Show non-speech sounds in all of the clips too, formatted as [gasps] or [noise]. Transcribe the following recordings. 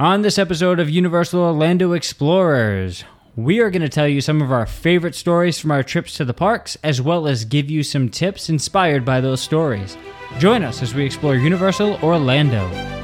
On this episode of Universal Orlando Explorers, we are going to tell you some of our favorite stories from our trips to the parks, as well as give you some tips inspired by those stories. Join us as we explore Universal Orlando.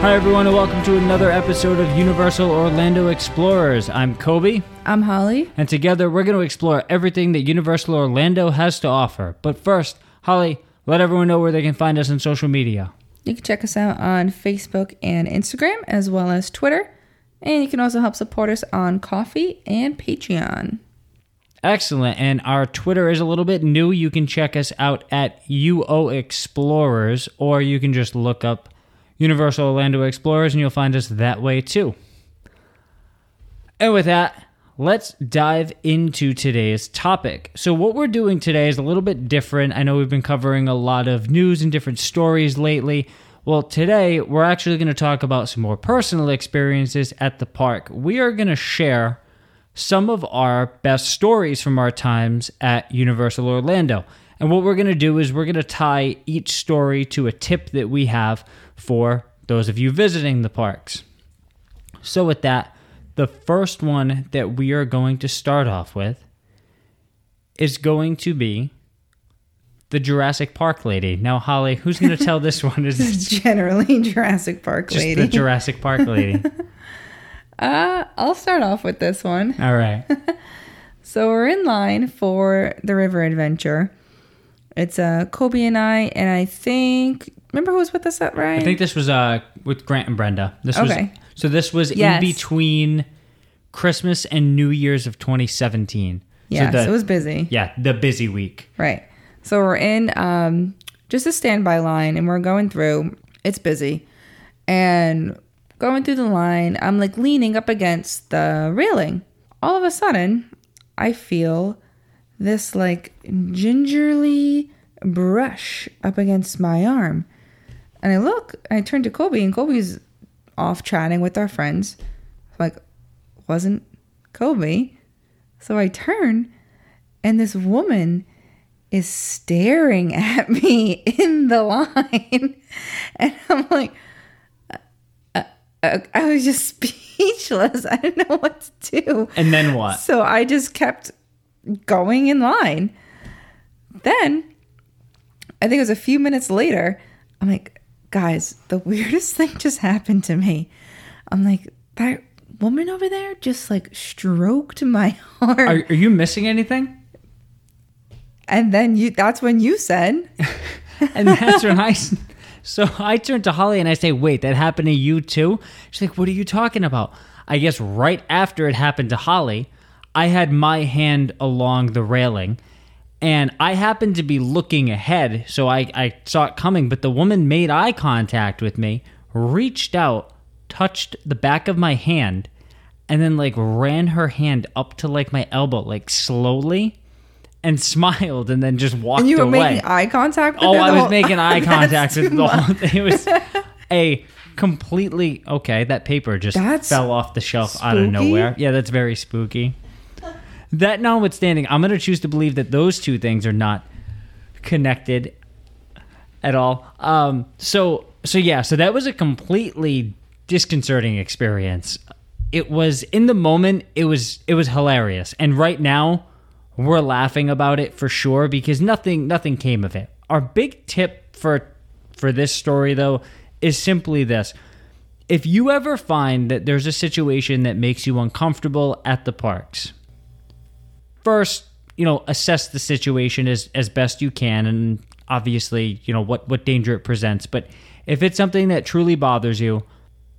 Hi, everyone, and welcome to another episode of Universal Orlando Explorers. I'm Kobe, I'm Holly. and together we're going to explore everything that Universal Orlando has to offer. But first, Holly, let everyone know where they can find us on social media. You can check us out on Facebook and Instagram, as well as Twitter. And you can also help support us on Ko-fi and Patreon. Excellent. And our Twitter is a little bit new. You can check us out at UO Explorers, or you can just look up Universal Orlando Explorers and you'll find us that way too. And with that, let's dive into today's topic. So, what we're doing today is a little bit different. I know we've been covering a lot of news and different stories lately. Well, today we're actually going to talk about some more personal experiences at the park. We are going to share some of our best stories from our times at Universal Orlando. And what we're going to do is we're going to tie each story to a tip that we have for those of you visiting the parks. So, with that, the first one that we are going to start off with is going to be the Jurassic Park lady. Now, Holly, who's going [laughs] to tell this one? Is this Generally, [laughs] Jurassic Park just lady. the Jurassic Park lady? [laughs] uh, I'll start off with this one. All right. So we're in line for the river adventure. It's uh, Kobe and I, and I think remember who was with us at Ryan? I think this was uh with Grant and Brenda. This Okay. was so this was Yes. in between Christmas and New Year's of 2017. yes, so the, it was busy. yeah, the busy week. Right. So we're in um, just a standby line and we're going through. It's busy. And going through the line, I'm like leaning up against the railing. All of a sudden, I feel this like gingerly brush up against my arm. And I look and I turn to Kobe and Kobe's off chatting with our friends. Like, wasn't Kobe. So I turn and this woman is staring [laughs] at me in the line. And I'm like, uh, uh, I was just [laughs] speechless. I didn't know what to do. And then what? So I just kept going in line. Then, I think it was a few minutes later, I'm like, guys, the [laughs] weirdest thing just happened to me. I'm like, that woman over there just like stroked my [laughs] heart. Are, are you missing anything? and then you that's when you said, [laughs] And that's when I. So I turn to Holly and I say, "Wait, that happened to you too?" She's like, "What are you talking about?" I guess right after it happened to Holly, I had my hand along the railing, and I happened to be looking ahead, so I, I saw it coming. But the woman made eye contact with me, reached out, touched the back of my hand, and then like ran her hand up to like my elbow, like slowly, and [laughs] smiled, and then just walked and you were away. making eye contact with Oh, I was whole- making [laughs] eye contact with the whole thing. It was [laughs] a completely okay. That paper just That's fell off the shelf out of nowhere. Yeah, that's very spooky. That notwithstanding, I'm going to choose to believe that those two things are not connected at all. Um, so, so yeah, so that was a completely disconcerting experience. It was in the moment. It was it was hilarious, and right now we're laughing about it for sure because nothing nothing came of it. Our big tip for for this story though is simply this. If you ever find that there's a situation that makes you uncomfortable at the parks, first, you know, assess the situation as as best you can and obviously, you know, what what danger it presents, but if it's something that truly bothers you,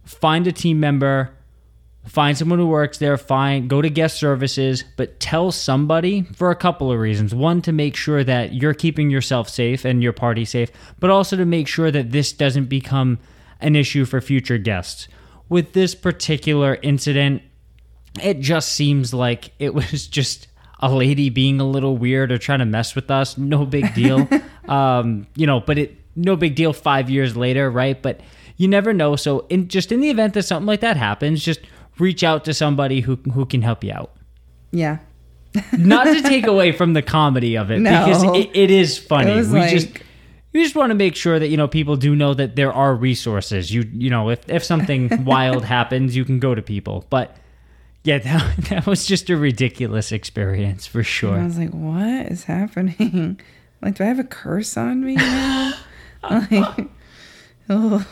find a team member, find someone who works there, find go to guest services, but tell somebody for a couple of reasons. One to make sure that you're keeping yourself safe and your party safe, but also to make sure that this doesn't become an issue for future guests. With this particular incident, it just seems like it [laughs] was just a lady being a little weird or trying to mess with us. No big deal. [laughs] um, you know, but it no big deal 5 years later, right? But you never know. So, in just in the event that something like that happens, just reach out to somebody who who can help you out. Yeah. [laughs] Not to take away from the comedy of it, No. because it, it is funny. It we like- just you just want to make sure that you know people do know that there are resources. You you know if if something [laughs] wild happens, you can go to people. But yeah, that, [laughs] that was just a ridiculous experience for sure. I was like, what is happening? [laughs] Like, do I have a curse on me now? [laughs] like, oh,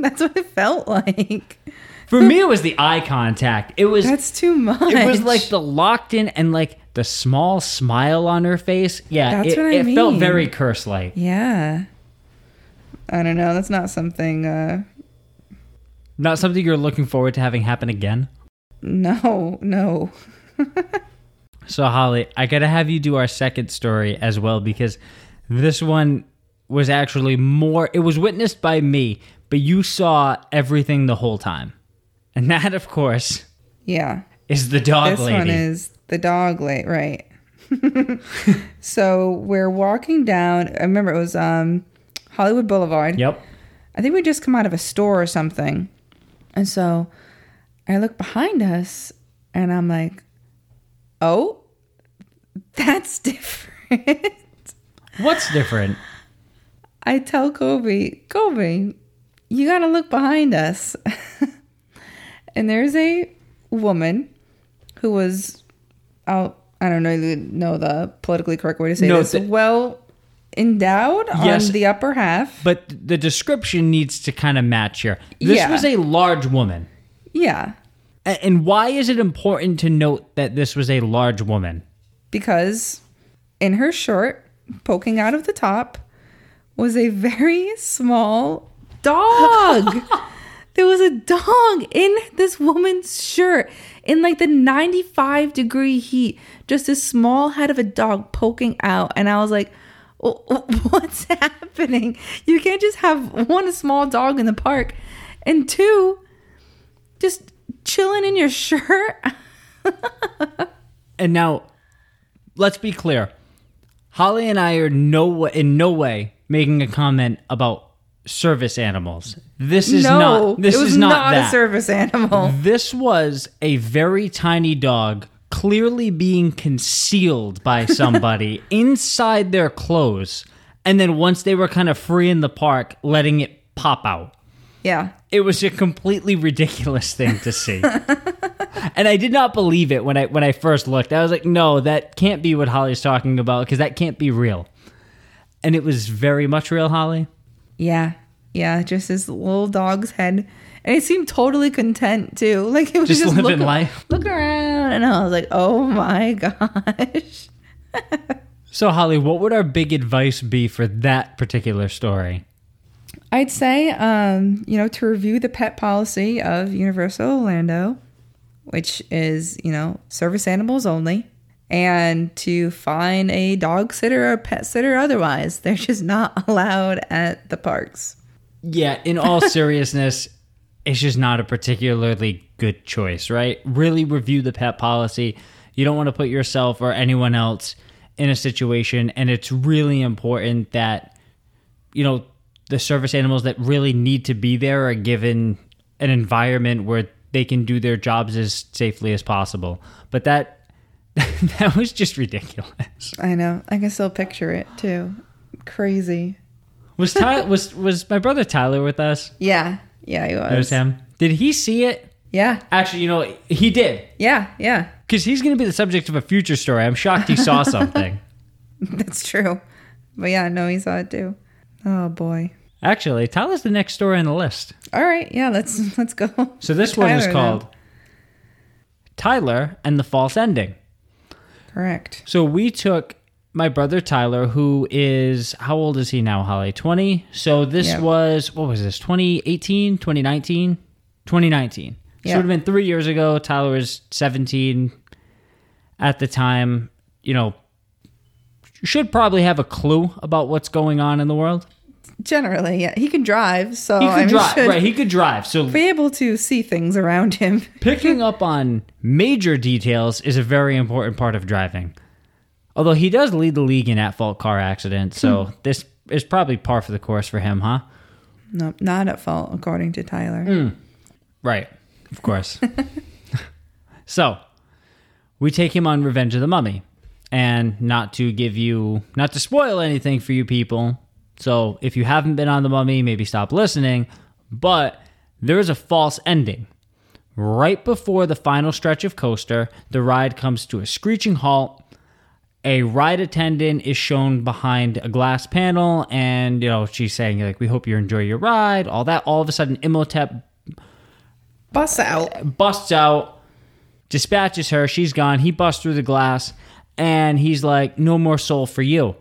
that's what it felt like. For me, it was the eye contact. It was That's too much. it was like the locked in and like the small smile on her face. Yeah, That's it, what I it felt very curse like. Yeah. I don't know. That's not something. uh Not something you're looking forward to having happen again. No, no. [laughs] So Holly, I gotta have you do our second story as well because this one was actually more. It was witnessed by me, but you saw everything the whole time, and that, of course, Yeah. is the dog this lady. one is the dog late, right? [laughs] so we're walking down. I remember it was um Hollywood Boulevard. Yep. I think we just come out of a store or something. And so I look behind us and I'm like, oh, [laughs] that's different. What's different? I tell Kobe, Kobe, you got to look behind us. [laughs] and there's a woman who was out, I don't know, know the politically correct way to say No, this, th- well endowed Yes. on the upper half. But the description needs to kind of match here. This Yeah. was a large woman. Yeah. And why is it important to note that this was a large woman? because in her shirt, poking out of the top, was a very small dog. [laughs] there was a dog in this woman's shirt in like the 95 degree heat, just a small head of a dog poking out. And I was like, "Oh, oh, what's [laughs] happening? You can't just have one small dog in the park and two, just chilling in your [laughs] shirt. And now, let's be clear. Holly and I are no in no way making a comment about service animals. This is no, not. This it was is not, that. a service animal. This was a very tiny dog, clearly being concealed by [laughs] somebody inside their clothes, and then once they were kind of free in the park, letting it pop out. Yeah. It was a completely ridiculous thing to see. [laughs] and I did not believe it when I when I first looked. I was like, "No, that can't be what Holly's talking about because that can't be real." And it was very much real, Holly. Yeah. Yeah. Just this little dog's head. And it seemed totally content too. Like it was Just just, living looking, life. looking around. And I was like, oh my [laughs] gosh. So, Holly, what would our big advice be for that particular story? I'd say, um, you know, to review the pet policy of Universal Orlando, which is, you know, service animals only, and to find a dog sitter or pet sitter otherwise. [laughs] They're just not allowed at the parks. Yeah, in all [laughs] seriousness, it's just not a particularly good choice, right? Really review the pet policy. You don't want to put yourself or anyone else in a situation, and it's really important that, you know, the service animals that really need to be there are given an environment where they can do their jobs as safely as possible. But that [laughs] that was just ridiculous. I know. I can still picture it too. Crazy. Was Ty- [laughs] was was my brother Tyler with us? Yeah. Yeah, he was. There's him. Did he see it? Yeah. Actually, you know, he did. Yeah. Yeah. Because he's going to be the subject of a future story. I'm shocked he saw [laughs] something. That's true. But yeah, no, he saw it too. Oh boy. Actually, Tyler's the next story on the list. All right. Yeah, let's [laughs] let's go. So this one is Tyler called. Tyler and the False Ending. Correct. So we took my brother Tyler, who is, how old is he now, Holly? 20? So this Yeah. was, what was this, 2018, 2019? 2019. So it Yeah. would have been three years ago. Tyler was 17 at the time. You know, should probably have a clue about what's going on in the world. Generally, yeah, he can drive, so He I could mean, drive, should right? He could drive. So be able to see things around him. [laughs] picking up on major details is a very important part of driving. Although he does lead the league in at-fault car accidents, so Hmm. this is probably par for the course for him, huh? No, not at fault, according to Tyler. Mm. Right. Of course. [laughs] so, we take him on Revenge of the Mummy. And not to give you, not to spoil anything for you people. So, if you haven't been on the Mummy, maybe stop listening. But there is a false ending. Right before the final stretch of coaster, the ride comes to a screeching halt. A ride attendant is shown behind a glass panel, and you know she's saying like, "We hope you enjoy your ride." All that. All of a sudden, Imhotep busts out. busts out, dispatches her. She's gone. He busts through the glass, and he's like, "No more soul for you."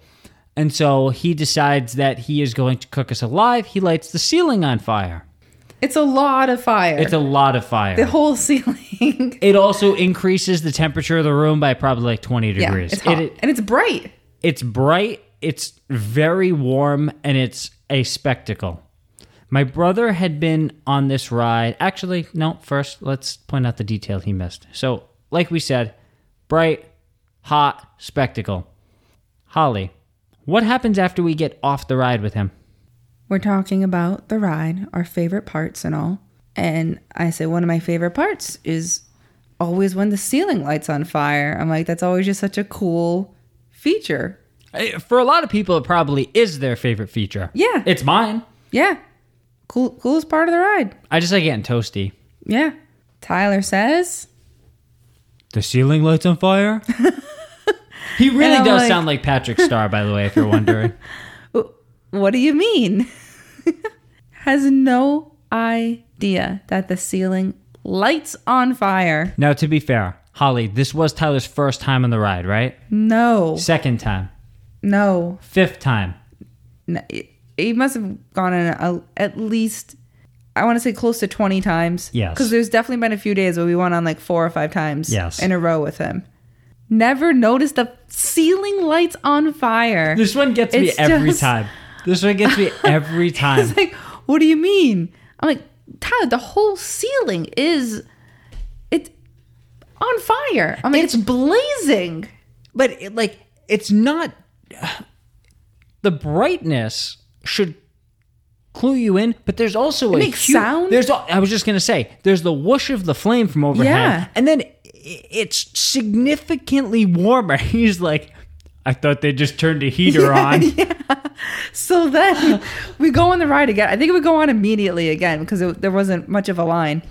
And so he decides that he is going to cook us alive. He lights the ceiling on fire. It's a lot of fire. It's a lot of fire. the whole [laughs] ceiling. it also increases the temperature of the room by probably like 20 yeah, degrees. it's hot. It- and it's bright. it's bright, it's very warm, and it's a spectacle. My brother had been on this ride. Actually, no, first, let's point out the detail he missed. So, like we said, bright, hot, spectacle. Holly, what happens after we get off the ride with him? We're talking about the ride, our favorite parts and all. And I say one of my favorite parts is always when the ceiling lights on fire. I'm like, that's always just such a cool feature. For a lot of people, it probably is their favorite feature. Yeah. It's mine. Yeah. Cool coolest part of the ride. I just like getting toasty. Yeah. Tyler says The ceiling lights on fire? [laughs] he really does like- sound like Patrick Star, by the way, if you're wondering. [laughs] What do you mean? [laughs] Has no idea that the ceiling lights on fire. now, to be fair, Holly, this was Tyler's first time on the ride, right? No, Second time. no. Fifth time. no. He must have gone in a, at least, I want to say close to 20 times. Yes. Because there's definitely been a few days where we went on like four or five times Yes. in a row with him. Never noticed the ceiling lights on fire. This one gets me every just- time. This one gets me [laughs] every time. It's like, what do you mean? I'm like, Tyler, the whole ceiling is it's on fire. I mean, it's, blazing. but it, like, it's not. [sighs] The brightness should clue you in, but there's also a makes hu- sound. There's I was just gonna say there's the whoosh of the flame from overhead, Yeah. and then it's significantly warmer. [laughs] He's like, I thought they just turned the heater on. [laughs] So then we go on the ride again. I think we go on immediately again because it, there wasn't much of a line.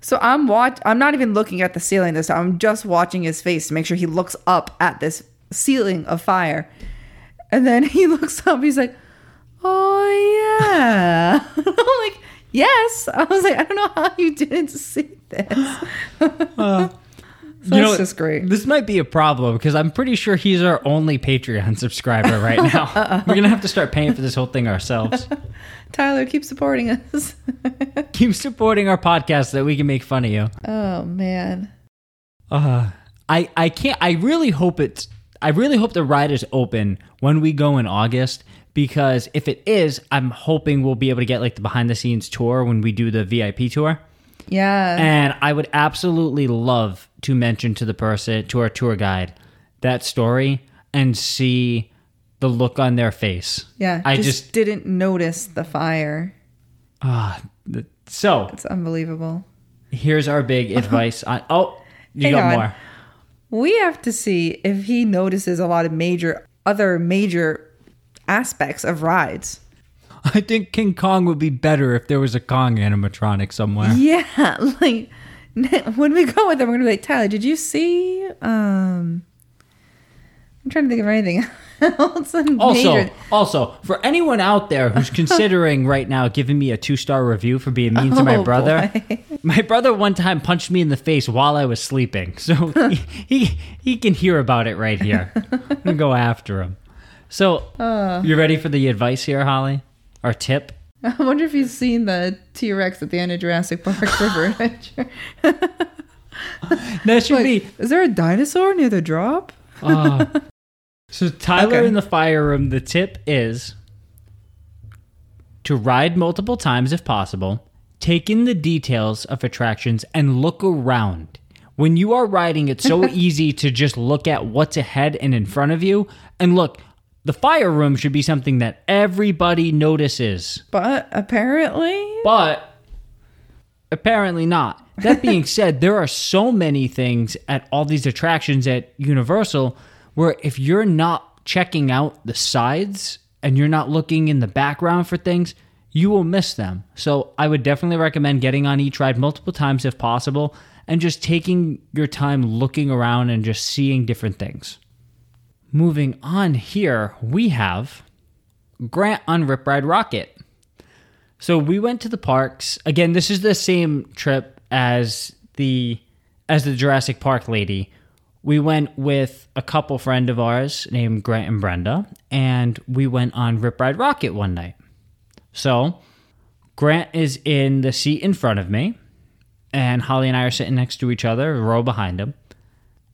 So I'm watch. I'm not even looking at the ceiling this time. I'm just watching his face to make sure he looks up at this ceiling of fire. And then he [laughs] looks up. He's like, "Oh yeah." I'm like, "Yes." I was like, "I don't know how you didn't see this." Uh, So You that's know, just great. This might be a problem because I'm pretty sure he's our only Patreon [laughs] subscriber right [laughs] now. We're gonna have to start paying for this whole thing ourselves. [laughs] Tyler, keep supporting us. Keep supporting our podcast so that we can make fun of you. oh man. Uh, I I can't. I really hope it's. I really hope the ride is open when we go in August because if it is, I'm hoping we'll be able to get like the behind the scenes tour when we do the VIP tour. Yeah. And I would absolutely love to mention to the person, to our tour guide, that story and see the look on their face. Yeah, I just, just, didn't notice the fire. ah, th- so It's unbelievable. here's our big [laughs] advice on. Oh, you Hang got on. more. We have to see if he notices a lot of major, other major aspects of rides. I think King Kong would be better if there was a Kong animatronic somewhere. Yeah, [laughs] like [laughs] when we go with them, we're gonna be like, Tyler, did you see? Um, I'm trying to think of anything [laughs] else. Also, major- also for anyone out there who's [laughs] considering right now giving me a two star review for being mean to my Oh, brother, boy. my brother one time punched me in the face while I was sleeping, so he he, he can hear about it right here. I'm go after him. So, Uh. you ready for the advice here, Holly? Our tip. [laughs] I wonder if you've seen the T Rex at the end of Jurassic Park [laughs] River Adventure. That should Like, be. is there a dinosaur near the drop? Uh, so Tyler Okay. in the fire room. The tip is to ride multiple times if possible. Take in the details of attractions and look around. When you are riding, it's so [laughs] easy to just look at what's ahead and in front of you. And look, the fire room should be something that everybody notices. But apparently, But apparently not. That [laughs] being said, there are so many things at all these attractions at Universal where if you're not checking out the sides and you're not looking in the background for things, you will miss them. So I would definitely recommend getting on each ride multiple times if possible and just taking your time looking around and just seeing different things. Moving on here, we have Grant on Rip Ride Rockit. So we went to the parks. Again, this is the same trip as the as the Jurassic Park lady. We went with a couple friend of ours named Grant and Brenda, and we went on Rip Ride Rockit one night. So Grant is in the seat in front of me, and Holly and I are sitting next to each other, row behind him.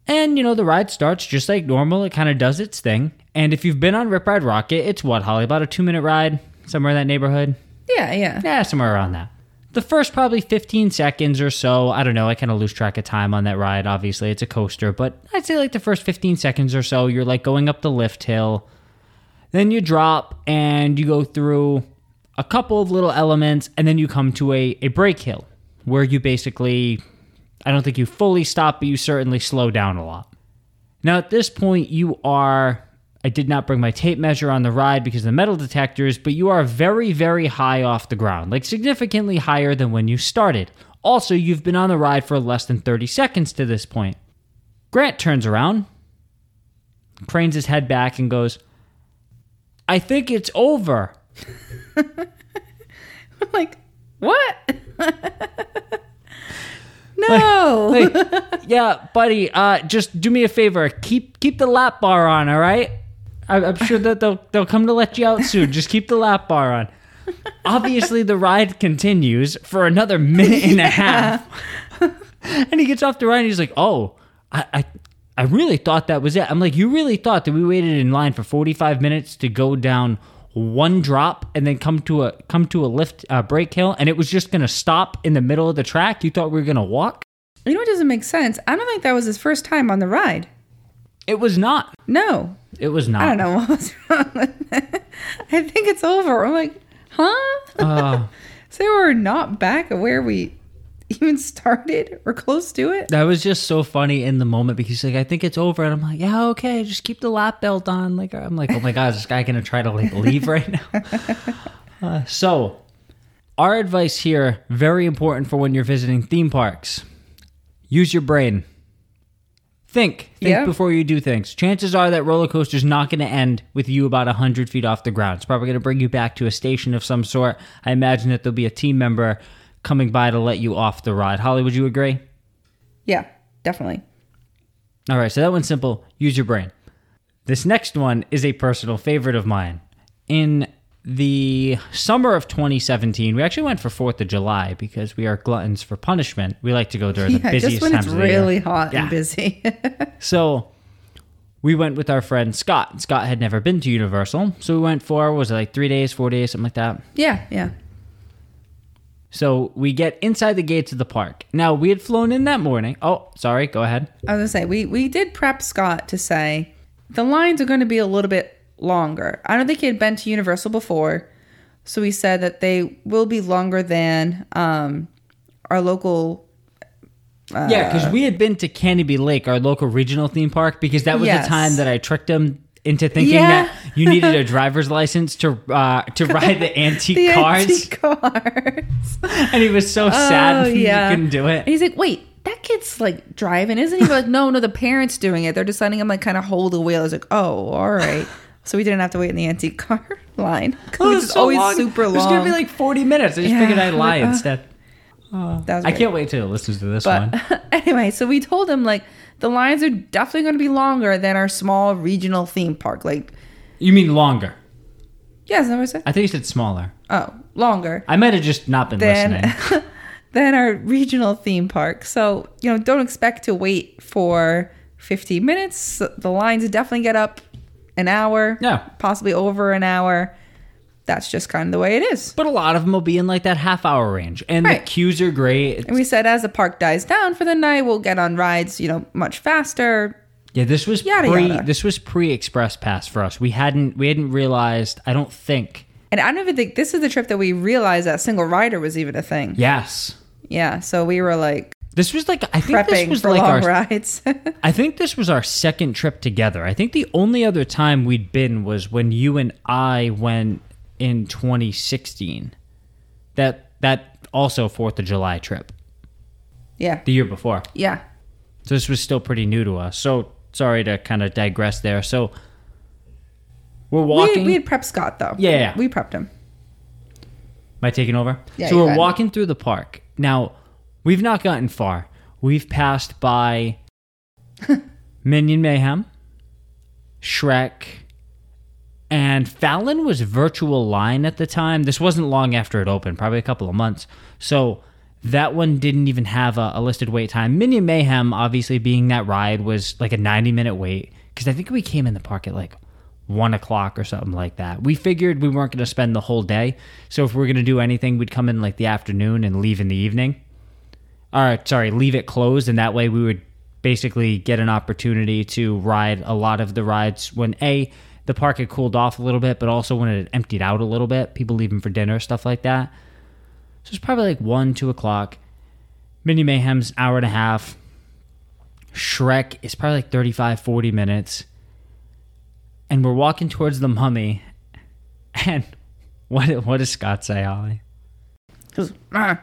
And you know, the ride starts just like normal. It kind of does its thing. And if you've been on Rip Ride Rockit, it's what, Holly? About a two minute ride? Somewhere in that neighborhood? yeah, yeah. Yeah, somewhere around that. The first probably 15 seconds or so, I don't know, I kind of lose track of time on that ride. Obviously, it's a coaster, but I'd say like the first 15 seconds or so, you're like going up the lift hill. Then you drop and you go through a couple of little elements, and then you come to a, a brake hill where you basically, I don't think you fully stop, but you certainly slow down a lot. Now, at this point, you are. I did not bring my tape measure on the ride because of the metal detectors, but you are very, very high off the ground, like significantly higher than when you started. Also, you've been on the ride for less than 30 seconds to this point. Grant turns around, cranes his head back, and goes, I think it's over. I'm [laughs] like, what? [laughs] no. [laughs] Like, yeah, buddy, uh, just do me a favor. Keep keep the lap bar on, all right? I, I'm sure that they'll they'll come to let you out soon. [laughs] Just keep the lap bar on. Obviously, the ride continues for another minute and a [laughs] half, and he gets off the ride. and He's like, "Oh, I, I I really thought that was it." I'm like, "You really thought that we waited in line for 45 minutes to go down?" One drop and then come to a come to a lift uh, brake hill and it was just gonna stop in the middle of the track you thought we were gonna walk you know it doesn't make sense? I don't think that was his first time on the ride. it was not No. it was not I don't know what was [laughs] wrong with it. I think it's over. I'm like, huh? Uh, [laughs] so we're not back where we even started or close to it? That was just so funny in the moment because like, I think it's over. And I'm like, yeah, okay, just keep the lap belt on. Like, I'm like, oh my God, is this guy to try to like leave right now? [laughs] Uh, so, our advice here, very important for when you're visiting theme parks use your brain. Think. Think Yeah. before you do things. Chances are that roller coaster's not going to end with you about 100 feet off the ground. It's probably going to bring you back to a station of some sort. I imagine that there'll be a team member coming by to let you off the ride. Holly, would you agree? Yeah, definitely. All right, so that one's simple. Use your brain. This next one is a personal favorite of mine. In the summer of 2017, we actually went for 4th of July because we are gluttons for punishment. We like to go during the Yeah, busiest just when times it's of the year. really hot Yeah. and busy. [laughs] So we went with our friend Scott. Scott had never been to Universal. So we went for, was it like three days, four days, something like that? yeah, yeah. So we get inside the gates of the park. Now, we had flown in that morning. Oh, sorry, go ahead. I was gonna say we we did prep Scott to say the lines are going to be a little bit longer. I don't think he had been to Universal before, so we said that they will be longer than um, our local. Yeah, because we had been to Canobie Lake, our local regional theme park, because that was Yes. the time that I tricked him into thinking Yeah. that you needed a [laughs] driver's license to uh, to ride the [laughs] antique The cars, antique [laughs] cars. and he was so sad Oh, yeah. he couldn't do it. And he's like, wait, that kid's like driving, isn't he? Like, no, no, the parents doing it. They're just letting him like kind of hold the wheel. I was like, oh, all right. So we didn't have to wait in the antique car line. 'Cause Oh, it's it's so always long. super It long. was gonna be like forty minutes. I just Yeah, figured I'd lie like, uh, instead. That was I can't wait to listen to this one. Anyway, so we told him like the lines are definitely going to be longer than our small regional theme park. Like, You mean longer? yeah, that what I said? I think you said smaller. Oh, longer I might have just not been than listening. [laughs] than our regional theme park. So you know, don't expect to wait for 15 minutes. The lines definitely get up an hour. Yeah. possibly over an hour. That's just kind of the way it is. But a lot of them will be in like that half hour range, and Right. the queues are great. And we said as the park dies down for the night, we'll get on rides, you know, much faster. Yeah, this was Yada, pre yada. this was pre Express Pass for us. We hadn't we hadn't realized. I don't think. And I don't even think this is the trip that we realized that single rider was even a thing. Yes, Yeah, so we were like this was like I think this was like our. rides. [laughs] I think this was our second trip together. I think the only other time we'd been was when you and I went in 2016. That that also Fourth of July trip yeah, the year before. yeah. So this was still pretty new to us. So sorry to kind of digress there. So we're walking. we had prepped Scott though. Yeah, yeah. we prepped him. Am I taking over? Yeah, so we're it. walking through the park. Now, we've not gotten far. We've passed by [laughs] Minion Mayhem, Shrek, and Fallon was virtual line at the time. This wasn't long after it opened, probably a couple of months. So that one didn't even have a, a listed wait time. Minion Mayhem, obviously being that ride, was like a 90 minute wait because I think we came in the park at like one o'clock or something like that. We figured we weren't going to spend the whole day. So if we are going to do anything, we'd come in like the afternoon and leave in the evening. Right, sorry, leave it closed. And that way we would basically get an opportunity to ride a lot of the rides when A, the park had cooled off a little bit, but also when it emptied out a little bit, people leaving for dinner, stuff like that. So it's probably like one, two o'clock. Mini Mayhem's hour and a half. Shrek is probably like 35, 40 minutes. And we're walking towards the mummy. [laughs] And what what does Scott say, Ollie? He goes, "Ah,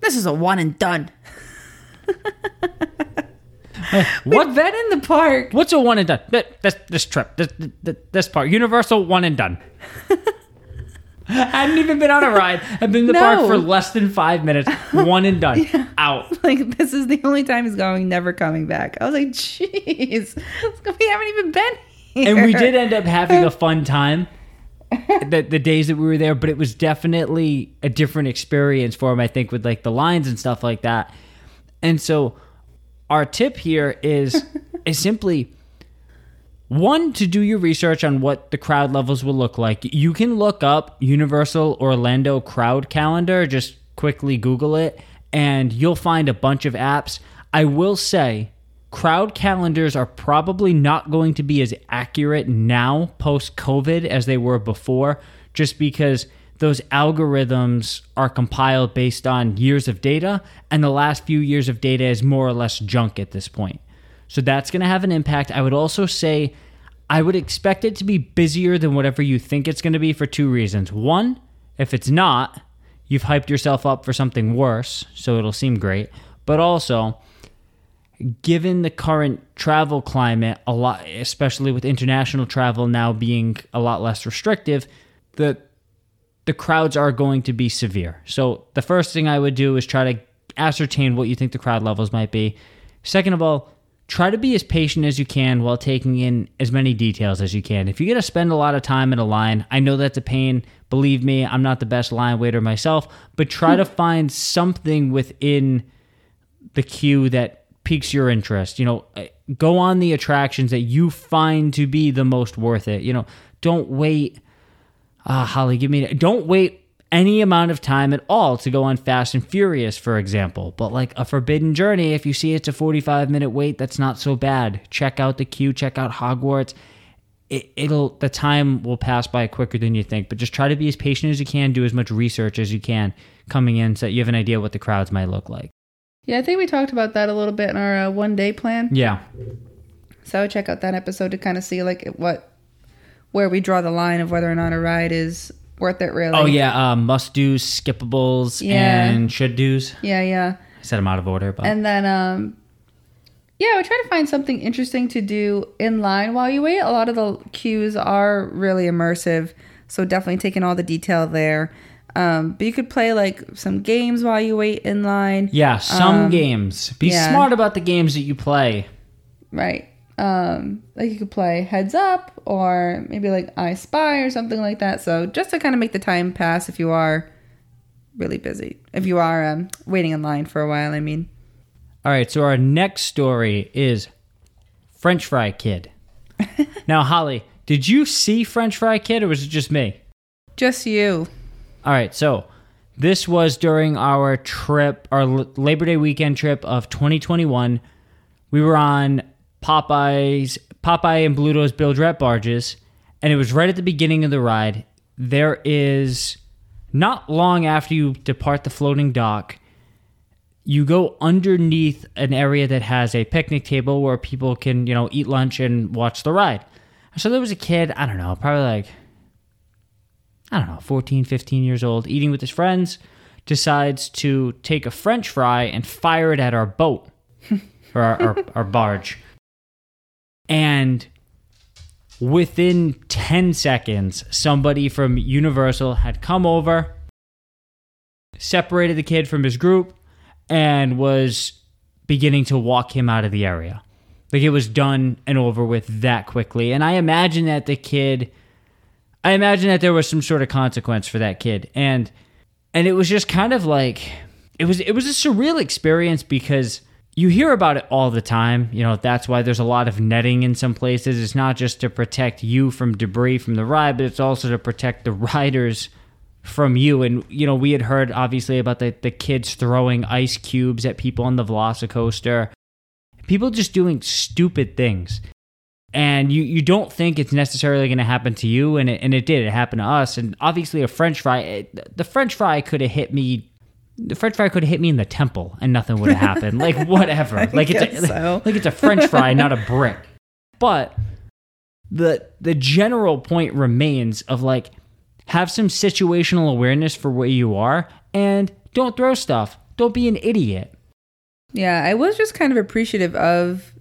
this is a one and done. [laughs] [laughs] What Been in the park. what's a one and done? Th- This this trip, this this, this part, Universal one and done. [laughs] I hadn't even been on a ride. I've been in the park for less than five minutes. One and done. [laughs] Out. Like this is the only time he's going, never coming back. I was like, jeez, we haven't even been here. and we did end up having a fun time the, the days that we were there but it was definitely a different experience for him i think with like the lines and stuff like that and so our tip here is [laughs] is simply one to do your research on what the crowd levels will look like. You can look up universal orlando crowd calendar just quickly google it and you'll find a bunch of apps. I will say crowd calendars are probably not going to be as accurate now post covid as they were before just because those algorithms are compiled based on years of data and the last few years of data is more or less junk at this point so that's going to have an impact. I would also say I would expect it to be busier than whatever you think it's going to be for two reasons. One, if it's not, you've hyped yourself up for something worse, so it'll seem great. But also, given the current travel climate, a lot especially with international travel now being a lot less restrictive, the the crowds are going to be severe. So the first thing I would do is try to ascertain what you think the crowd levels might be. Second of all, try to be as patient as you can while taking in as many details as you can. If you're going to spend a lot of time in a line, I know that's a pain. Believe me, I'm not the best line waiter myself, but try to find something within the queue that piques your interest. You know, uh, go on the attractions that you find to be the most worth it. You know, don't wait. Ah, Holly, give me. Don't wait any amount of time at all to go on Fast and Furious, for example. But like a Forbidden Journey, if you see it's a 45 minute wait, that's not so bad. Check out the queue. Check out Hogwarts. It, it'll the time will pass by quicker than you think. But just try to be as patient as you can. Do as much research as you can coming in, so that you have an idea what the crowds might look like. Yeah, I think we talked about that a little bit in our uh, one day plan. Yeah. So I would check out that episode to kind of see like what where we draw the line of whether or not a ride is worth it really. Oh yeah, uh, must do's, skippables, Yeah. and should do's. Yeah, yeah. I said them out of order, but And then um yeah, we try to find something interesting to do in line while you wait. A lot of the queues are really immersive, so definitely taking all the detail there. Um, but you could play like some games while you wait in line. yeah, some Um, games. Be yeah. smart about the games that you play. Right. Um, like you could play Heads Up or maybe like I Spy or something like that. So just to kind of make the time pass if you are really busy. If you are um, waiting in line for a while, I mean. All right, so our next story is French Fry Kid. [laughs] now, Holly, did you see French Fry Kid, or was it just me? Just you. All right, so this was during our trip, our Labor Day weekend trip of 2021. We were on Popeye's Popeye and Bluto's Bilge-Rat barges, and it was right at the beginning of the ride. There is not long after you depart the floating dock, you go underneath an area that has a picnic table where people can, you know, eat lunch and watch the ride. So there was a kid, I don't know, probably like I don't know, 14, 15 years old, eating with his friends, decides to take a french fry and fire it at our boat [laughs] or our, our, our barge. And within 10 seconds, somebody from Universal had come over, separated the kid from his group, and was beginning to walk him out of the area. Like it was done and over with that quickly. And I imagine that the kid I imagine that there was some sort of consequence for that kid. And and it was just kind of like it was it was a surreal experience because you hear about it all the time. You know, that's why there's a lot of netting in some places. It's not just to protect you from debris from the ride, but it's also to protect the [laughs] riders from you. And, you know, we had heard obviously about the, the kids throwing ice cubes at people on the Velocicoaster. People just doing stupid things and you, you don't think it's necessarily going to happen to you and it, and it did it happened to us and obviously a french fry it, the french fry could have hit me the french fry could have hit me in the temple and nothing would have happened like [laughs] whatever like it's a, so. [laughs] like it's a french fry not a brick but the the general point remains of like have some situational awareness for where you are and don't throw stuff don't be an idiot Yeah, I was just kind of appreciative of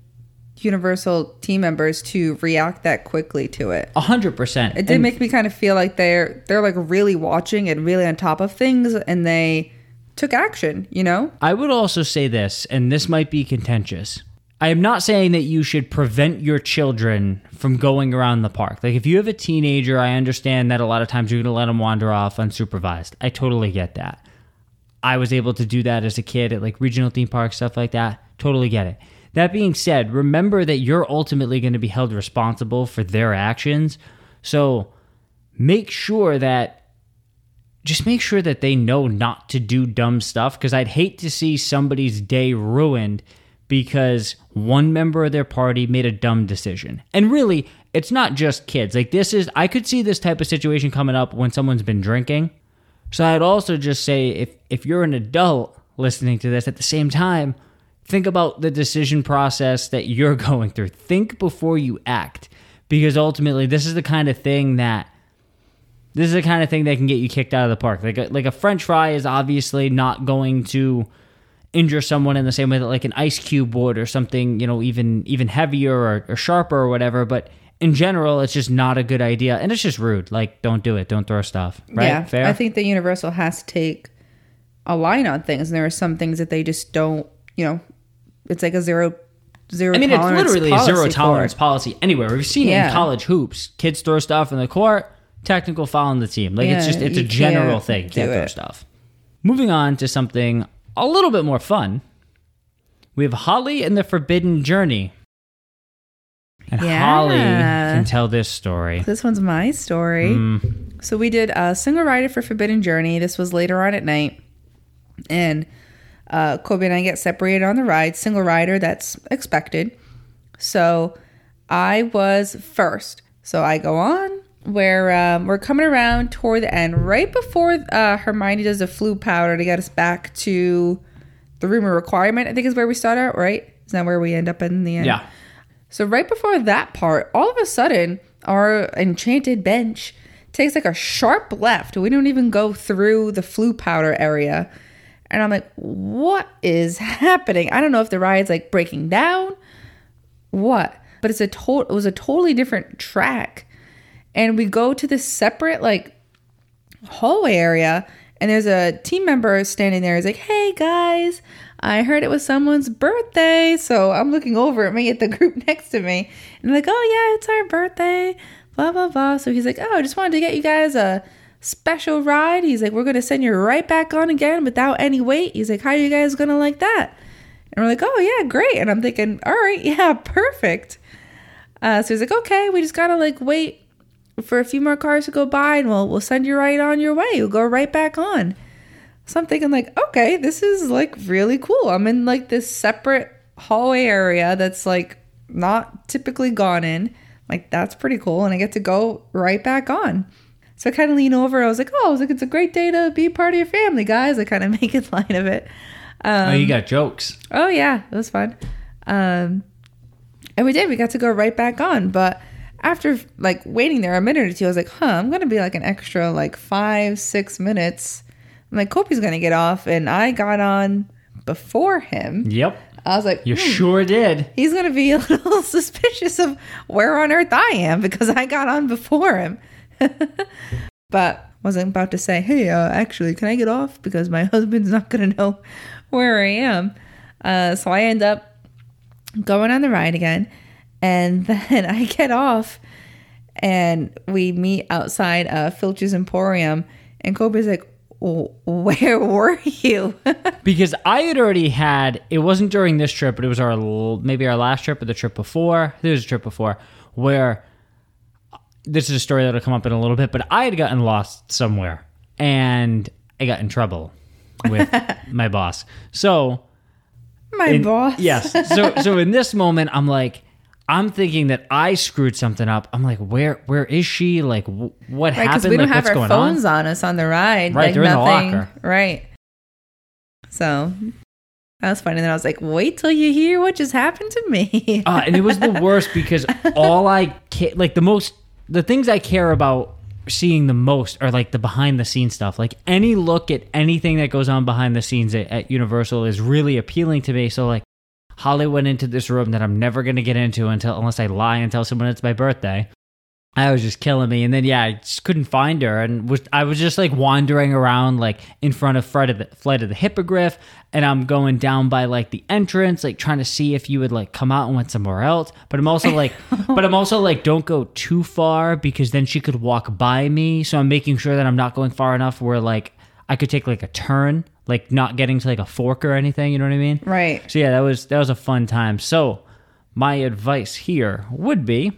Universal team members to react that quickly to it. A hundred percent. It did And- make me kind of feel like they're they're like really watching and really on top of things and they took action, you know? I would also say this, and this might be contentious. I am not saying that you should prevent your children from going around the park. Like, if you have a teenager, I understand that a lot of times you're going to let them wander off unsupervised. I totally get that. I was able to do that as a kid at like regional theme parks, stuff like that. Totally get it. That being said, remember that you're ultimately going to be held responsible for their actions. So make sure that just make sure that they know not to do dumb stuff because I'd hate to see somebody's day ruined because one member of their party made a dumb decision. And really, it's not just kids. Like this is I could see this type of situation coming up when someone's been drinking. So I'd also just say if if you're an adult listening to this at the same time, think about the decision process that you're [laughs] going through. Think before you act because ultimately this is the kind of thing that this is the kind of thing that can get you kicked out of the park. Like a, like a French fry is obviously not going to injure someone in the same way that like an ice cube would, or something you know even even heavier or, or sharper or whatever. But in general, it's just not a good idea, and it's just rude. Like don't do it. Don't throw stuff. Right? Yeah. Fair. I think that Universal has to take a line on things and there are some things that they just don't, you know, it's like a zero zero I mean, it's literally a zero tolerance policy anywhere. We've seen Yeah. in college hoops. Kids throw stuff in the court, technical foul on the team. Like it's just it's a general can't thing. do Can't throw it. stuff. Moving on to something a little bit more fun. We have Holly and the Forbidden Journey. And Yeah. Holly can tell this story. This one's my story. Mm. So we did a single rider for Forbidden Journey. This was later on at night. And uh, Kobe and I get separated on the ride. Single rider, that's expected. So I was first. So I go on where um, we're coming around toward the end, right before uh, Hermione does the Floo powder to get us back to the room of requirement, I think is where we start out, right? Is that where we end up in the end? Yeah. So right before that part, all of a sudden, our enchanted bench takes like a sharp left. We don't even go through the Floo powder area. And I'm like, what is happening? I don't know if the ride's like breaking down, what? But it's a to- it was a totally different track. And we go to this separate like hallway area and there's a team member standing there. He's like, "Hey guys, I heard it was someone's birthday." So I'm looking over at me at the [laughs] group next to me, and like, "Oh yeah, it's our birthday." Blah blah blah. So he's like, "Oh, I just wanted to get you guys a special ride." He's like, "We're gonna send you right back on again without any wait." He's like, "How are you guys gonna like that?" And we're like, "Oh yeah, great." And I'm thinking, "All right, [laughs] yeah, perfect." Uh, so he's like, "Okay, we just gotta like wait." For a few more cars to go by and we'll we'll send you right on your way. You'll go right back on. So I'm thinking like, okay, this is like really cool. I'm in like this separate hallway area that's like not typically gone in. Like that's pretty cool, and I get to go right back on. So I kind of lean over. I was like, "Oh, I was like, it's a great day to be part of your family, guys." I kind of [laughs] make it light of it. Um, oh, you got jokes. Oh yeah, it was fun. Um, and we did. We got to go right back on. But after like waiting there a minute or two, I was like, "Huh, I'm gonna be like an extra like five, six minutes." I'm like, "Kobe's gonna get off," and I got on before him. Yep. I was like, You "Hmm, sure did. he's gonna be [laughs] a little suspicious of where on earth I am because I got on before him." [laughs] but wasn't about to say, "Hey, uh, actually, can I get off?" Because my [laughs] husband's not gonna know where I am. Uh, so I end up going on the ride again, and [laughs] then I get off, and we meet outside uh, Filch's Emporium, and Kobe's like, "Where [laughs] were you?" [laughs] Because I had already had, it wasn't during this trip, but it was our maybe our last trip or the trip before. It was a trip before where this is a story that'll come up in a little bit, but I had gotten lost somewhere and I got in trouble with my boss. So, my in- boss. yes. So, so in this moment, I'm like, I'm thinking that I screwed something up. I'm like, where, where is she? Like, wh- what Right, because happened? we don't like, have our phones on? on? us on the ride. Right, like they're in the nothing. locker. Right. So that was funny. Then I was like, wait till you hear what just happened to me. uh, and it was the [laughs] worst because all I ca- like the most the things I care about seeing the most are like the behind the scenes stuff. Like any look at anything that goes on behind the scenes at, at Universal is really appealing to me. So like Holly went into this room that I'm never gonna get into until unless I lie and tell someone it's my birthday. I was just killing me, and then yeah, I just couldn't find her, and was I was just like wandering around like in front of Flight of the Flight of the Hippogriff, and I'm going down by like the entrance, like trying to see if you would like come out and went somewhere else. But I'm also like, [laughs] but I'm also like, don't go too far because then she could walk by me. So I'm making sure that I'm not going far enough where like I could take like a turn, like not getting to like a fork or anything. You know what I mean? right. So yeah, that was that was a fun time. So my advice here would be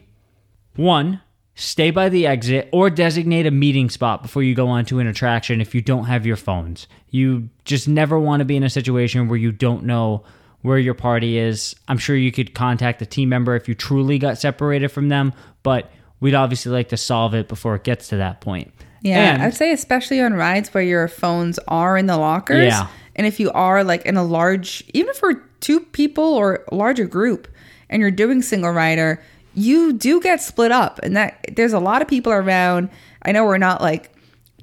one, stay by the exit or designate a meeting spot before you go onto an attraction if you don't have your phones. You just never want to be in a situation where you don't know where your party is. I'm sure you could contact a team member if you truly got separated from them, but we'd obviously like to solve it before it gets to that point. Yeah, And- I'd say especially on rides where your phones are in the lockers. Yeah. And if you are like in a large, even for two people or larger group, and you're doing single rider, you do get split up, and that there's a lot of people around. I know we're not like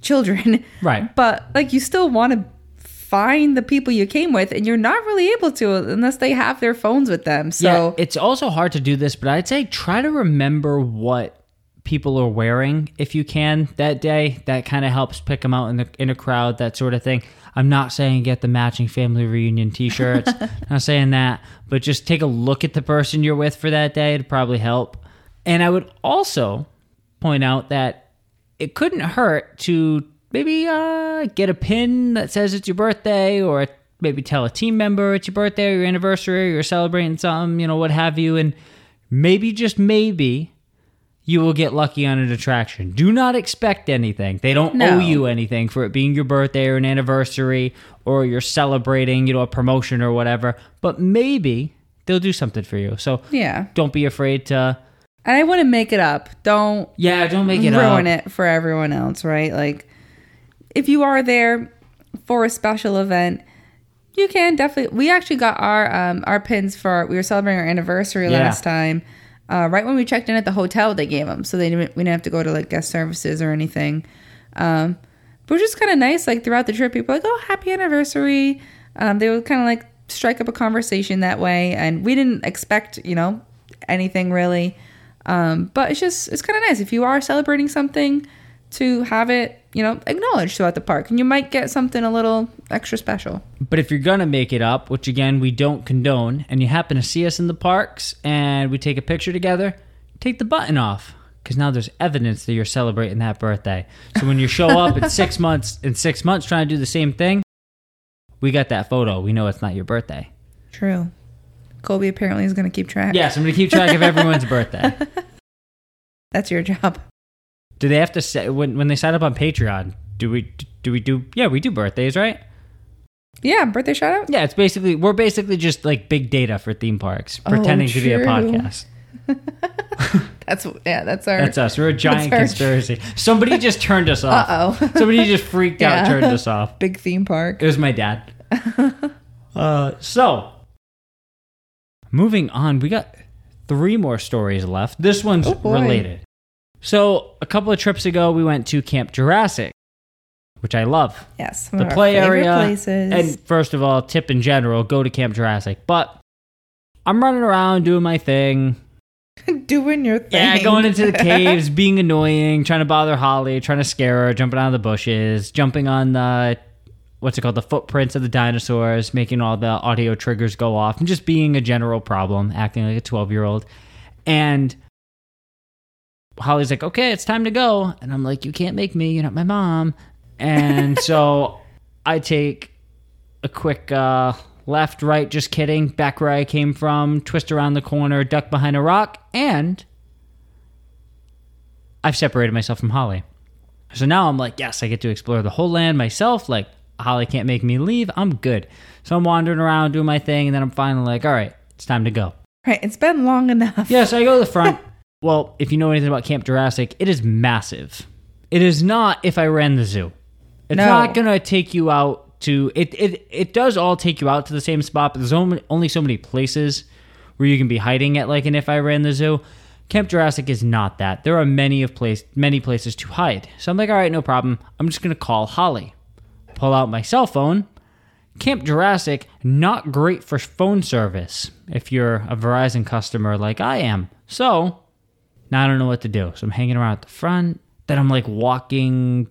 children, [laughs] Right. But like you still want to find the people you came with, and you're not really able to unless they have their phones with them. So yeah, it's also hard to do this, but I'd say try to remember what people are wearing if you can that day. That kind of helps pick them out in the in a crowd, that sort of thing. I'm not saying get the matching family reunion T-shirts. I'm [laughs] not saying that, but just take a look at the person you're with for that day. It'd probably help. And I would also point out that it couldn't hurt to maybe uh, get a pin that says it's your birthday or maybe tell a team member it's your birthday or your anniversary or you're celebrating something, you know, what have you. And maybe, just maybe, you will get lucky on an attraction. Do not expect anything. They don't No. owe you anything for it being your birthday or an anniversary or you're celebrating, you know, a promotion or whatever. But maybe they'll do something for you. So yeah, don't be afraid to, and I wouldn't make it up. Don't yeah, don't make it ruin up. it for everyone else, right? Like, if you are there for a special event, you can definitely. We actually got our um, our pins for we were celebrating our anniversary Yeah. last time. Uh, right when we checked in at the hotel, they gave them, so they didn't. We didn't have to go to like guest services or anything. Um, but it was just kind of nice. Like throughout the trip, people were like, "Oh, happy anniversary!" Um, they would kind of like strike up a conversation that way, and we didn't expect, you know, anything really. Um, but it's just it's kind of nice if you are celebrating something to have it, you know, acknowledged throughout the park, and you might get something a little extra special. But if you're gonna make it up, which again we don't condone, and you happen to see us in the parks and we take a picture together, take the button off because now there's evidence that you're celebrating that birthday. So when you show up in six [laughs] months, in six months trying to do the same thing, we got that photo. We know it's not your birthday. True. Colby apparently is to keep track. Yes, I'm gonna keep track of everyone's [laughs] birthday. That's your job. Do they have to say when when they sign up on Patreon? Do we do we do? Yeah, we do birthdays, right? Yeah, birthday shout out. Yeah, it's basically we're basically just like big data for theme parks, pretending to be a podcast. [laughs] That's yeah, that's our. That's us. We're a giant our- conspiracy. Somebody just turned us off. Uh-oh. [laughs] Somebody just freaked out, turned us off. big theme park. It was my dad. [laughs] uh, so, moving on, we got three more stories left. This one's Oh, related. So, a couple of trips ago, we went to Camp Jurassic, which I love. Yes, The play area. places. And first of all, tip in general, go to Camp Jurassic. But I'm running around doing my thing. [laughs] doing your thing. Yeah, going into the [laughs] caves, being annoying, trying to bother Holly, trying to scare her, jumping out of the bushes, jumping on the what's it called, the footprints of the dinosaurs, making all the audio triggers go off, and just being a general problem, acting like a 12 year old. And Holly's like, okay, it's time to go. And I'm like, you can't make me, you're not my mom. And [laughs] so I take a quick uh, left, right, just kidding, back where I came from, twist around the corner, duck behind a rock, and I've separated myself from Holly. So now I'm like, yes, I get to explore the whole land myself. Like, Holly can't make me leave. I'm good. So I'm wandering around doing my thing, and then I'm finally like, all right, it's time to go. Right, it's been long enough. Yeah, so I go to the front. [laughs] well, if you know anything about Camp Jurassic, it is massive. It is not if I ran the zoo. It's No. not gonna take you out to it. It it does all take you out to the same spot, but there's only only so many places where you can be hiding at. Like, and if I ran the zoo, Camp Jurassic is not that. There are many of place many places to hide. So I'm like, all right, no problem. I'm just gonna call Holly. Pull out my cell phone. Camp Jurassic, not great for phone service if you're a Verizon customer like I am. So, now I don't know what to do. So I'm hanging around at the front. Then I'm like walking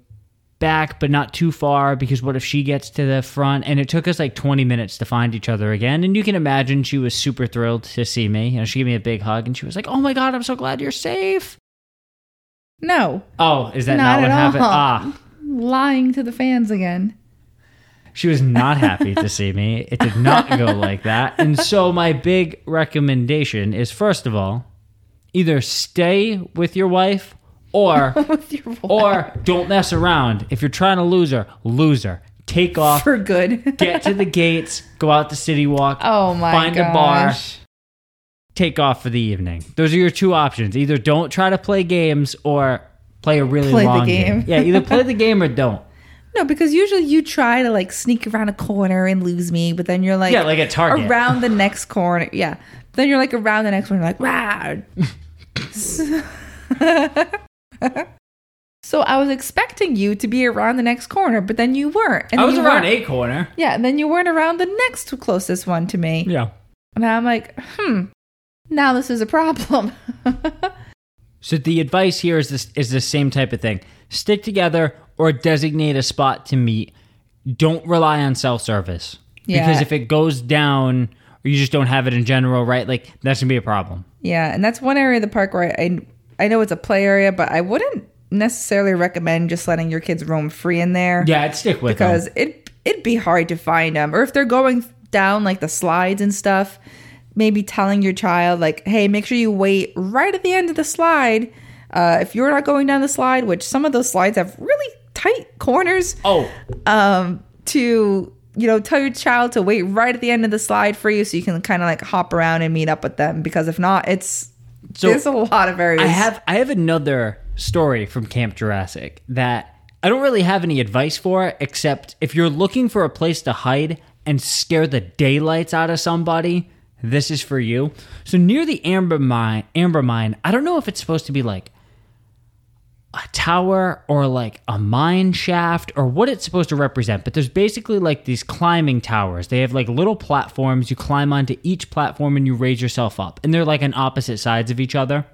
back, but not too far because what if she gets to the front? And it took us like 20 minutes to find each other again. And you can imagine she was super thrilled to see me. You know, she gave me a big hug and she was like, Oh my God, I'm so glad you're safe. No, Oh, is that Not not, what at happened? all. Ah. lying to the fans again. She was not happy to see me. It did not go like that. And so, my big recommendation is first of all, either stay with your wife or [laughs] your voice. or don't mess around. If you're trying to lose her, lose her. Take off, for good. [laughs] get to the gates, go out the city walk, oh my find gosh. a bar, take off for the evening. Those are your two options. Either don't try to play games or play a really Play the long game. Yeah, either [laughs] play the game or don't. No, because usually you try to like sneak around a corner and lose me, but then you're like, Yeah, like a target. around the next corner. Yeah. Then you're like around the next corner, like, wow. [laughs] so I was expecting you to be around the next corner, but then you weren't. And I was around a corner. Yeah, and then you weren't around the next closest one to me. Yeah. And I'm like, hmm, now this is a problem. [laughs] So the advice here is this is the same type of thing. Stick together or designate a spot to meet. Don't rely on self service. Yeah. Because if it goes down or you just don't have it in general, right? Like that's gonna be a problem. yeah, and that's one area of the park where I I know it's a play area, but I wouldn't necessarily recommend just letting your kids roam free in there. Yeah, I'd stick with them. because them. it it'd be hard to find them or if they're going down like the slides and stuff maybe telling your child like hey make sure you wait right at the end of the slide uh, if you're not going down the slide which some of those slides have really tight corners Oh, um, to you know tell your child to wait right at the end of the slide for you so you can kind of like hop around and meet up with them because if not it's So, there's a lot of areas I have I have another story from Camp Jurassic that I don't really have any advice for, except if you're looking for a place to hide and scare the daylights out of somebody, this is for you. So near the amber mine, amber mine, I don't know if it's supposed to be like a tower or like a mine shaft or what it's supposed to represent, but there's basically like these climbing towers. They have like little platforms. You climb onto each platform and you raise yourself up, and they're like on opposite sides of each other.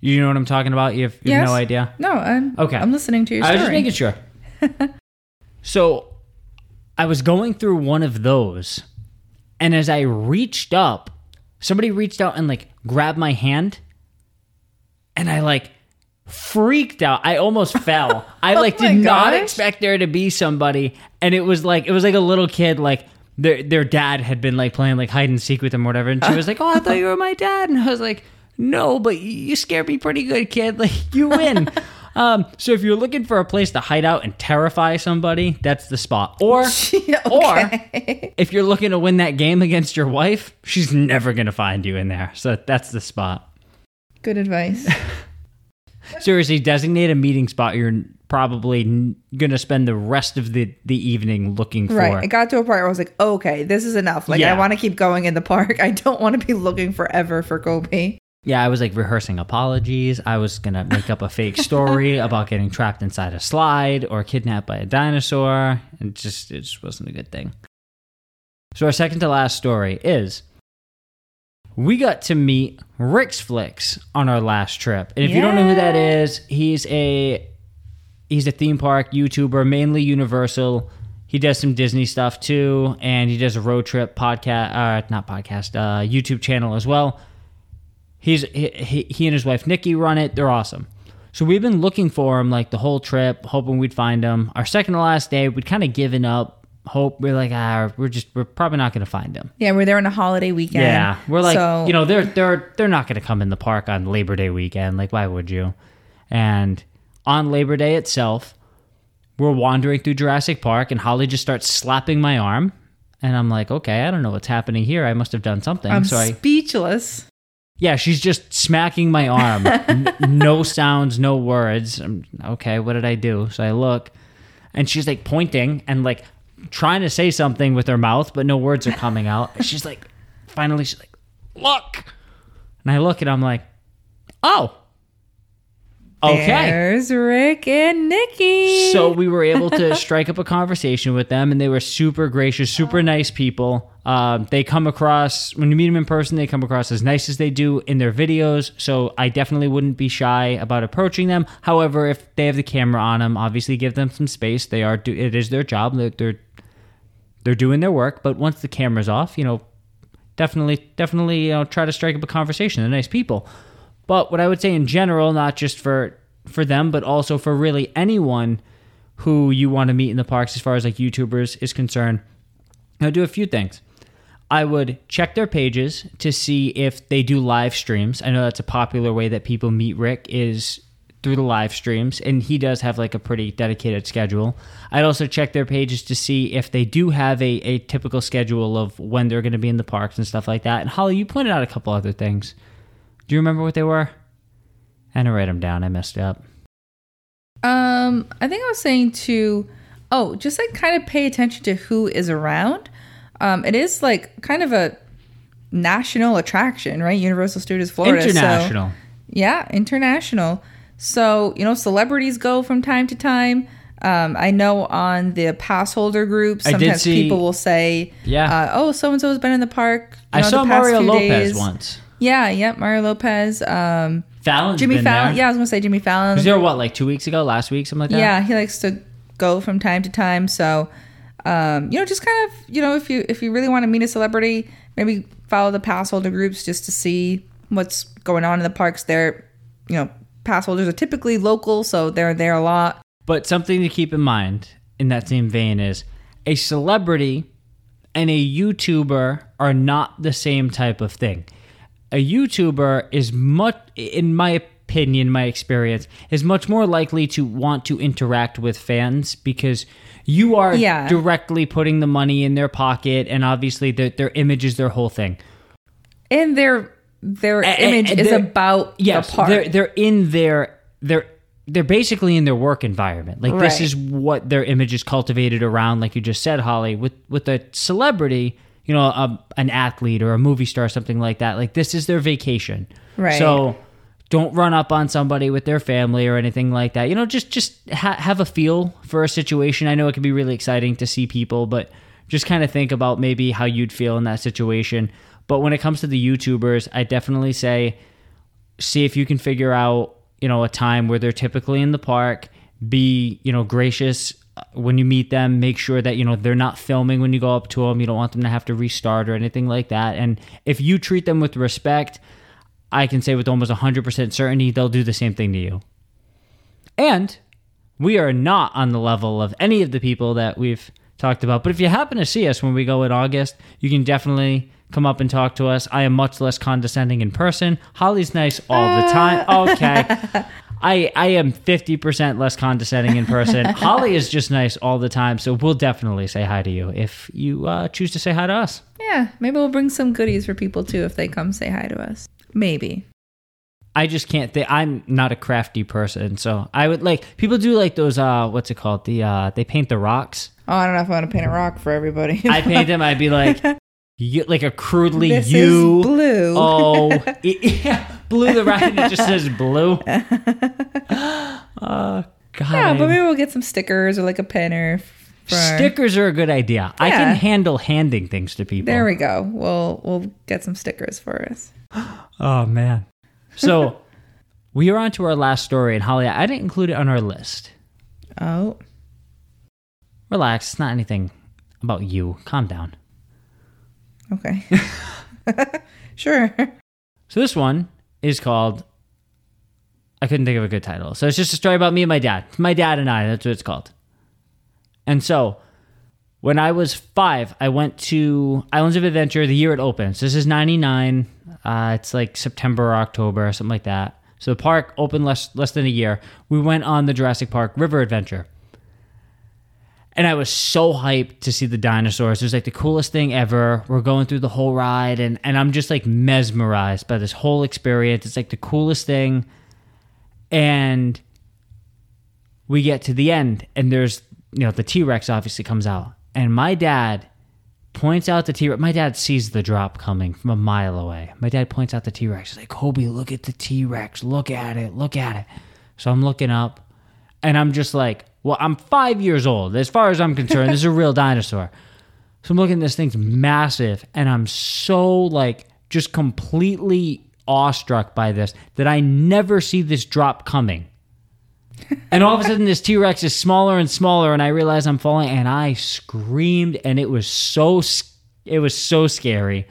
You know what I'm talking about? You have, you have Yes. no idea. no I'm, Okay. i'm listening to your I was just making sure. [laughs] so I was going through one of those, and as I reached up, somebody reached out and like grabbed my hand, and I like freaked out. I almost [laughs] fell. I like Oh did not gosh. expect there to be somebody, and it was like it was like a little kid like. Their, their dad had been like playing like hide and seek with them or whatever and she was like oh i thought you were my dad and i was like no but you scared me pretty good kid [laughs] like you win [laughs] Um, so if you're looking for a place to hide out and terrify somebody, that's the spot. Or okay. if you're looking to win that game against your wife, she's never gonna find you in there. So that's the spot. Good advice. [laughs] Seriously, designate a meeting spot you're probably n- gonna spend the rest of the the evening looking for. Right. It got to a point where I was like, okay, this is enough. Like, Yeah. I want to keep going in the park. [laughs] I don't want to be looking forever for Kobe. Yeah, I was like rehearsing apologies. I was gonna make up a fake story [laughs] about getting trapped inside a slide or kidnapped by a dinosaur. It just it just wasn't a good thing. So our second to last story is we got to meet Rick's Flicks on our last trip. And if you don't know who that is, he's a he's a theme park YouTuber, mainly Universal. He does some Disney stuff too, and he does a road trip podcast, uh, not podcast, uh, YouTube channel as well. He's he, he, he and his wife Nikki run it. They're awesome. So we've been looking for him like the whole trip, hoping we'd find him. Our second to last day, we'd kind of given up hope. We're like, ah, we're just we're probably not going to find them. Yeah, we're there on a holiday weekend. Yeah, we're like, so, you know, they're they're they're not going to come in the park on Labor Day weekend. Like, why would you? And on Labor Day itself, we're wandering through Jurassic Park, and Holly just starts slapping my arm, and I'm like, okay, I don't know what's happening here. I must have done something. I'm so I, speechless. yeah, she's just smacking my arm. N- [laughs] no sounds, no words. I'm, okay, what did I do? So I look, and she's like pointing and like trying to say something with her mouth, but no words are coming out. And she's like, finally, she's like, look. And I look and I'm like, oh, okay. There's Rick and Nikki. So we were able to [laughs] strike up a conversation with them, and they were super gracious, super nice people. Um, they come across when you meet them in person, they come across as nice as they do in their videos. So I definitely wouldn't be shy about approaching them. However, if they have the camera on them, obviously give them some space. They are do- it is their job. They're, they're they're doing their work. But once the camera's off, you know, definitely definitely you know try to strike up a conversation. They're nice people. But what I would say in general, not just for for them, but also for really anyone who you want to meet in the parks, as far as like YouTubers is concerned, I'll do a few things. I would check their pages to see if they do live streams. I know that's a popular way that people meet Rick is through the live streams, and he does have like a pretty dedicated schedule. I'd also check their pages to see if they do have a, a typical schedule of when they're going to be in the parks and stuff like that. And Holly, you pointed out a couple other things. Do you remember what they were? And I write them down. I messed up. Um, I think I was saying to, oh, just like kind of pay attention to who is around. Um, it is like kind of a national attraction, right? Universal Studios Florida. so- International. yeah, international. So you know, celebrities go from time to time. Um, I know on the pass holder did sometimes see- people will say, Yeah. uh, "Oh, so and so has been in the park." you I know, saw Mario Lopez days." once. Yeah, yeah, Mario Lopez. Um, Fallon's Jimmy Fallon. there. Yeah, I was gonna say Jimmy Fallon. Was there what like two weeks ago, last week, something like that? Yeah, he likes to go from time to time. So, um, you know, just kind of, you know, if you if you really want to meet a celebrity, maybe follow the pass holder groups just to see what's going on in the parks. They're, you know, pass holders are typically local, so they're there a lot. But something to keep in mind in that same vein is a celebrity and a YouTuber are not the same type of thing. A YouTuber is much, in my opinion, my experience, is much more likely to want to interact with fans because you are Yeah. directly putting the money in their pocket and obviously their, their image is their whole thing. And their their And- image and is about yes, the park. they're they're in their they're they're basically in their work environment. Like this is what their image is cultivated around. Like you just said, Holly, with with a celebrity, you know, a, an athlete or a movie star, or something like that. Like this is their vacation. Right. So don't run up on somebody with their family or anything like that. You know, just just ha- have a feel for a situation. I know it can be really exciting to see people, but just kind of think about maybe how you'd feel in that situation. But when it comes to the YouTubers, I definitely say see if you can figure out, you know, a time where they're typically in the park, be, you know, gracious uh, when you meet them, make sure that, you know, they're not filming when you go up to them. You don't want them to have to restart or anything like that. And if you treat them with respect, I can say with almost 100% certainty they'll do the same thing to you. And we are not on the level of any of the people that we've talked about. But if you happen to see us when we go in August, you can definitely come up and talk to us. I am much less condescending in person. Holly's nice all the time. Okay. [laughs] I, I am 50% less condescending in person. [laughs] Holly is just nice all the time. So we'll definitely say hi to you if you uh, choose to say hi to us. Yeah, maybe we'll bring some goodies for people too if they come say hi to us. Maybe. I just can't think. I'm not a crafty person. So I would like, people do like those, uh, what's it called? The, uh, they paint the rocks. Oh, I don't know if I want to paint a rock for everybody. I paint them. I'd be like, [laughs] you, like a crudely this you. is blue. Oh, [laughs] it- yeah, blue the right. It just says blue. [laughs] Oh God. yeah, but maybe we'll get some stickers or like a pin or for Stickers are a good idea. I can handle handing things to people. There we go. We'll we'll get some stickers for us. [gasps] oh man. So [laughs] we are on to our last story, and Holly, I didn't include it on our list. Oh, Relax. It's not anything about you. Calm down. Okay. [laughs] sure. So this one is called. I couldn't think of a good title. So it's just a story about me and my dad. My dad and I. That's what it's called. And so, when I was five, I went to Islands of Adventure the year it opened. So this is '99. Uh, it's like September or October or something like that. So the park opened less less than a year. We went on the Jurassic Park River Adventure. And I was so hyped to see the dinosaurs. It was like the coolest thing ever. We're going through the whole ride, and, and I'm just like mesmerized by this whole experience. It's like the coolest thing. And we get to the end, and there's, you know, the T Rex obviously comes out. And my dad points out the T Rex. My dad sees the drop coming from a mile away. My dad points out the T Rex. He's like, Kobe, look at the T Rex. Look at it. Look at it. So I'm looking up, and I'm just like, well, I'm five years old. As far as I'm concerned, this is a real [laughs] dinosaur. So I'm looking at this thing's massive, and I'm so like just completely awestruck by this that I never see this drop coming. [laughs] And all of a sudden, this T Rex is smaller and smaller, and I realize I'm falling, and I screamed, and it was so it was so scary.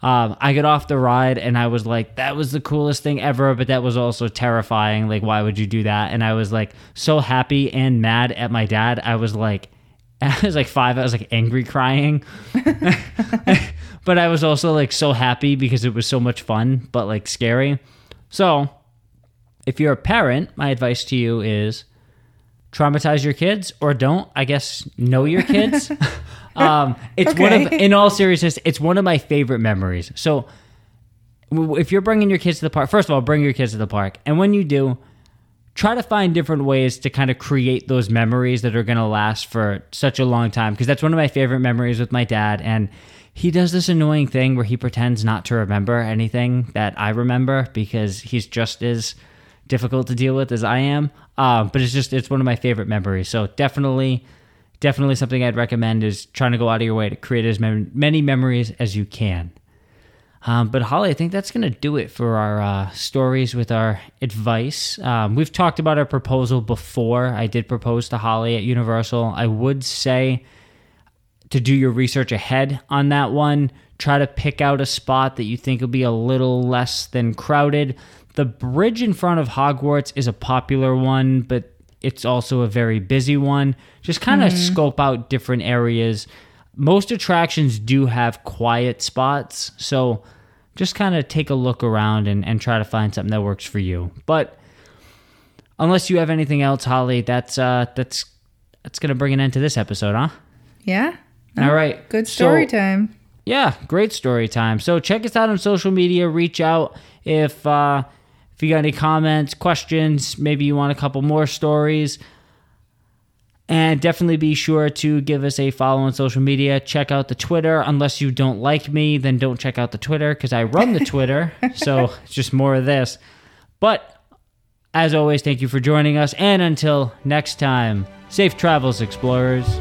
Um, I got off the ride, and I was like, "That was the coolest thing ever," but that was also terrifying. Like, why would you do that? And I was like, so happy and mad at my dad. I was like, [laughs] I was like five. I was like angry, crying, [laughs] but I was also like so happy because it was so much fun, but like scary. So if you're a parent, my advice to you is traumatize your kids or don't. I guess know your kids. [laughs] um, it's one of, in all seriousness, it's one of my favorite memories. So if you're bringing your kids to the park, first of all, bring your kids to the park, and when you do, try to find different ways to kind of create those memories that are going to last for such a long time. Because that's one of my favorite memories with my dad, and he does this annoying thing where he pretends not to remember anything that I remember because he's just as difficult to deal with as I am. Um, but it's just it's one of my favorite memories. So definitely, definitely something I'd recommend is trying to go out of your way to create as mem- many memories as you can. Um, but Holly, I think that's going to do it for our uh, stories with our advice. Um, we've talked about our proposal before. I did propose to Holly at Universal. I would say to do your research ahead on that one. Try to pick out a spot that you think will be a little less than crowded. The bridge in front of Hogwarts is a popular one, but it's also a very busy one. Just kind of scope out different areas. Most attractions do have quiet spots, so just kind of take a look around and, and try to find something that works for you. But unless you have anything else, Holly, that's uh that's that's gonna bring an end to this episode, huh? Yeah. All right. Good So- story time. yeah, great story time. So check us out on social media. Reach out if uh, if you got any comments, questions. Maybe you want a couple more stories. And definitely be sure to give us a follow on social media. Check out the Twitter. Unless you don't like me, then don't check out the Twitter because I run the Twitter. [laughs] so it's just more of this. But as always, thank you for joining us. And until next time, safe travels, explorers.